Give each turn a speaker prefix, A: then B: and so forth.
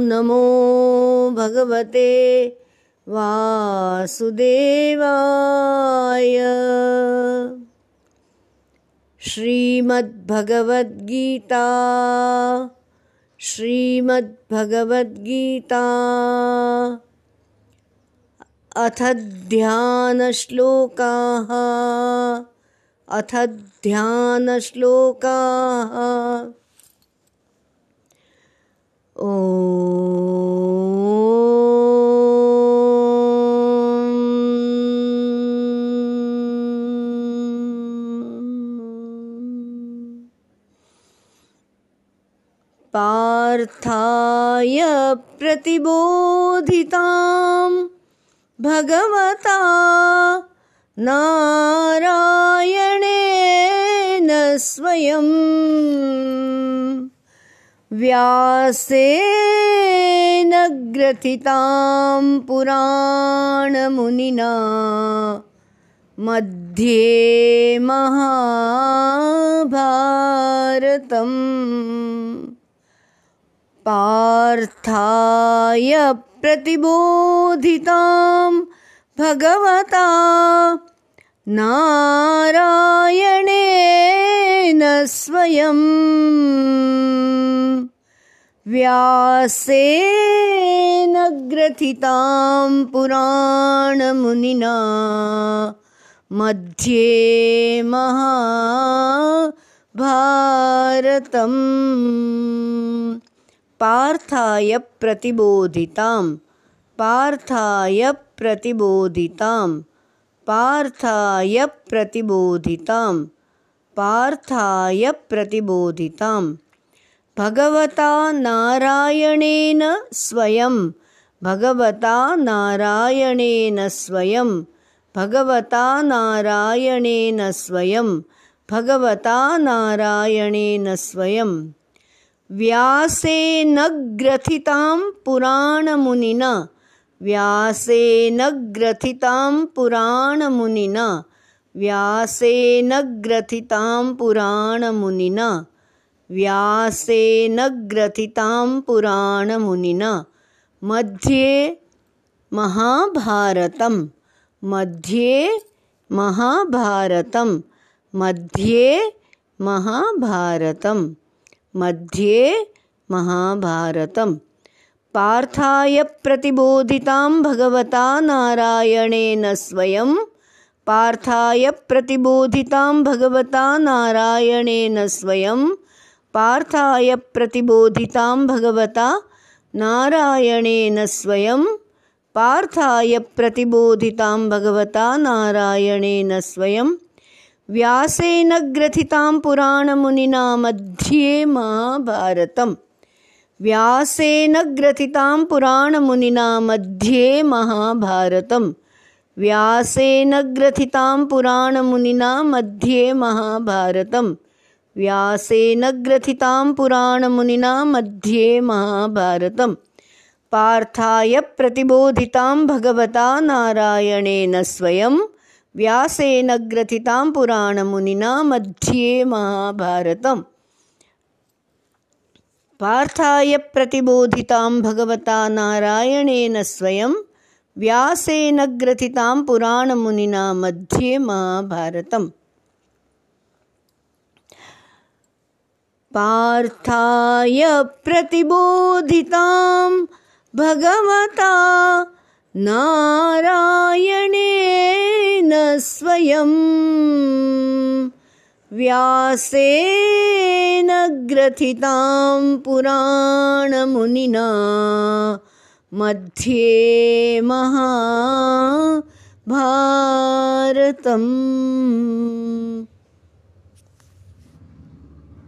A: नमो भगवते वासुदेवाय। श्रीमद्भगवद्गीता श्रीमद्भगवद्गीता। अथ ध्यानश्लोकाः अथ ध्यानश्लोकाः। पार्थाय प्रतिबोधितां भगवता नारायणेन स्वयम् व्यासेन ग्रथितां पुराणमुनिना मध्ये महाभारतम्। पार्थाय प्रतिबोधितां भगवता नारायणेन स्वयम् व्यासेन ग्रथितां पुराणमुनिना। मध्ये महाभारतम्। पार्थाय प्रतिबोधितां। पार्थाय प्रतिबोधितां। पार्थाय प्रतिबोधितां। पार्थाय प्रतिबोधितां भगवता नारायणेन स्वयं। भगवता नारायणेन स्वयं। भगवता नारायणेन स्वयं। भगवता नारायणेन स्वयं। व्यासेन ग्रथितां पुराणमुनिना। व्यासेन ग्रथितां पुराणमुनिना व्यासेन ग्रथितां पुराणमुनिना। व्यासेन ग्रथितां पुराणमुनिना। मध्ये महाभारतं मध्ये महाभारतं मध्ये महाभारतम्। मध्ये महाभारतं पार्थाय प्रतिबोधितां भगवता नारायणेन स्वयं पार्थाय प्रतिबोधितां भगवता नारायणेन स्वयं। पार्थाय प्रतिबोधितां भगवता नारायणेन स्वयं। पार्थाय प्रतिबोधितां भगवता नारायणेन स्वयं। व्यासेन ग्रथितां पुराणमुनिना मध्ये महाभारतम्। व्यासेन ग्रथितां पुराणमुनिना मध्ये महाभारतं व्यासेन ग्रथितां पुराणमुनिना मध्ये महाभारतं व्यासेन ग्रथितां पुराणमुनिना मध्ये महाभारतं पार्थाय प्रतिबोधितां भगवता नारायणेन स्वयं। व्यासेन ग्रथितां पुराणमुनिना मध्ये महाभारतम्। पार्थाय प्रतिबोधितां भगवता नारायणेन स्वयं व्यासेन ग्रथितां पुराणमुनिना मध्ये महाभारतम्। पार्थाय प्रतिबोधितां भगवता नारायणेन स्वयं। व्यासेन ग्रथितां पुराणमुनिना मध्ये महाभारतम्